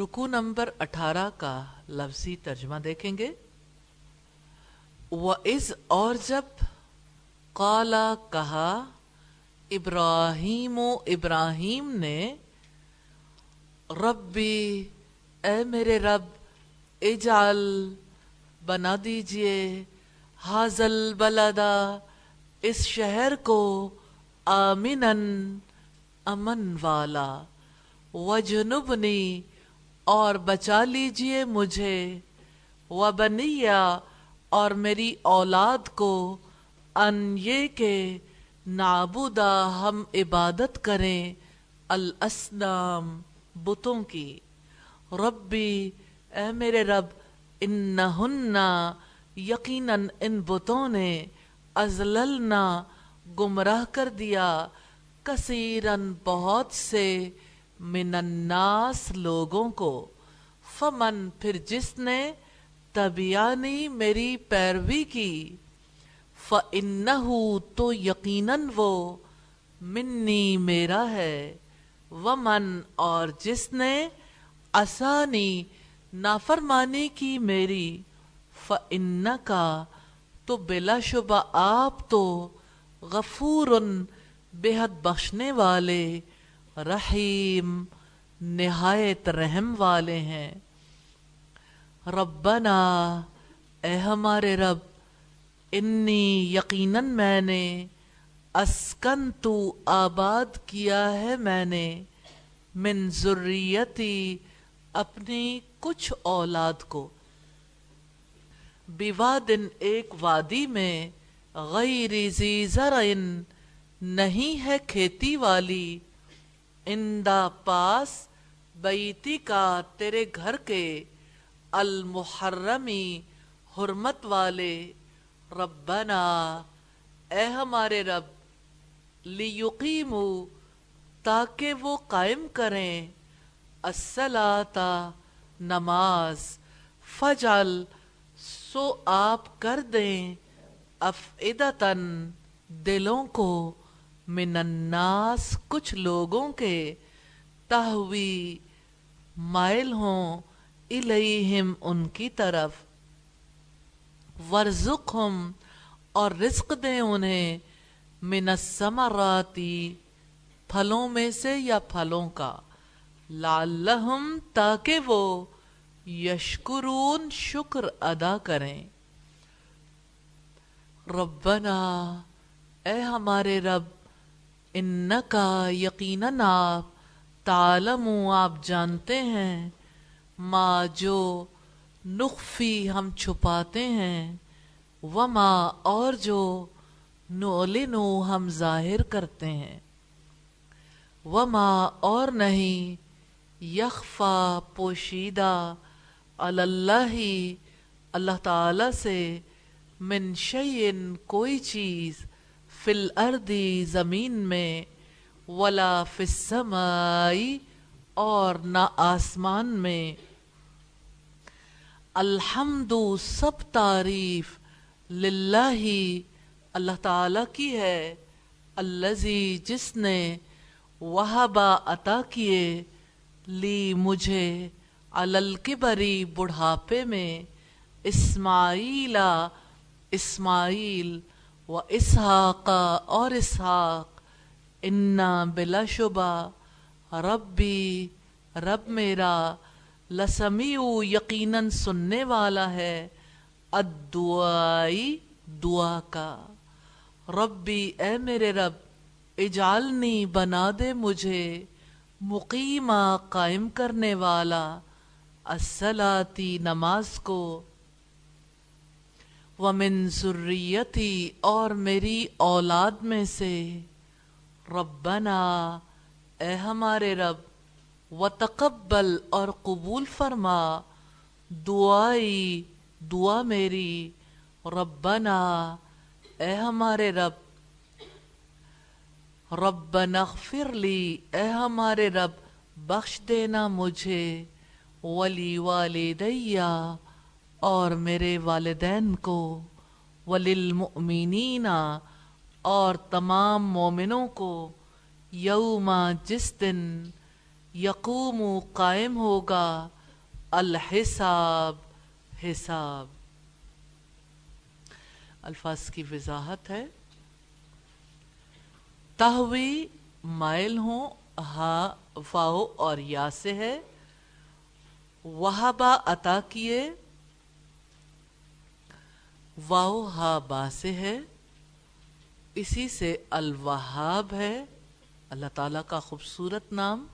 رکو نمبر اٹھارہ کا لفظی ترجمہ دیکھیں گے۔ وہ از اور جب قالا کہا ابراہیم و ابراہیم نے ربی اے میرے رب اجال بنا دیجیے حاضل بلدا، اس شہر کو آمنن امن والا وجنبنی اور بچا لیجیے مجھے وبنیا اور میری اولاد کو، ان یہ کہ نابودا ہم عبادت کریں الاسنام بتوں کی۔ ربی، اے میرے رب، انہن یقیناً ان بتوں نے ازللنا گمراہ کر دیا کثیرن بہت سے من الناس لوگوں کو، فمن، پھر جس نے تبیانی میری پیروی کی، فَإِنَّهُ، تو یقیناً وہ منی میرا ہے، ومن، اور جس نے آسانی، نافرمانی کی میری فَإِنَّكَ تو بلا شبہ آپ تو غفور بےحد بخشنے والے۔ رحیم، نہایت رحم والے ہیں۔ ربنا، اے ہمارے رب، انی یقیناً میں نے اسکن تو آباد کیا ہے میں نے۔ من ذریتی، اپنی کچھ اولاد کو۔ بوادن ایک وادی میں غیر ذی زرعن نہیں ہے کھیتی والی۔ اندا پاس بیتی کا تیرے گھر کے المحرمی حرمت والے ربنا، اے ہمارے رب لیقیمو تاکہ وہ قائم کریں السلاتا نماز۔ فجل سو آپ کر دیں افعدتن دلوں کو۔ من الناس، کچھ لوگوں کے تہوی مائل ہوں الیہم ان کی طرف۔ ورزقہم اور رزق دیں انہیں من السمراتی پھلوں میں سے یا پھلوں کا۔ لعلہم، تاکہ وہ یشکرون، شکر ادا کریں۔ ربنا، اے ہمارے رب انکا یقیناً آپ تعلم آپ جانتے ہیں ما جو نخفی ہم چھپاتے ہیں، وما اور جو نعلنو ہم ظاہر کرتے ہیں۔ وما اور نہیں، یخفا پوشیدہ اللہ اللہ تعالی سے من شیئن کوئی چیز فی الارضی زمین میں، ولا فی السمائی اور نہ آسمان میں۔ الحمد سب تعریف للہ، اللہ تعالی کی ہے۔ الذی جس نے وہبا عطا کیے، لی مجھے الکبری بڑھاپے میں۔ اسماعیلا اسماعیل و اسحاق اور اسحاق انا بلا شبہ ربی رب میرا لسمیع یقیناً سننے والا ہے، الدعائی، دعا کا۔ ربی اے میرے رب اجالنی بنا دے مجھے، مقیمہ قائم کرنے والا السلاتی نماز کو ومن ذریتی اور میری اولاد میں سے۔ ربنا، اے ہمارے رب، وتقبل اور قبول فرما۔ دعائی، دعا میری۔ ربنا، اے ہمارے رب، ربنا اغفر لی۔ اے ہمارے رب، بخش دینا مجھے۔ ولی والدیہ اور میرے والدین کو وللمؤمنین اور تمام مومنوں کو یوم جس دن یقوم قائم ہوگا الحساب، حساب۔ الفاظ کی وضاحت ہے۔ تہوی مائل ہوں، ہا واؤ اور یا سے ہے۔ وہابا عطا کیے۔ واؤ ہا با سے ہے اسی سے الوہاب ہے اللہ تعالیٰ کا خوبصورت نام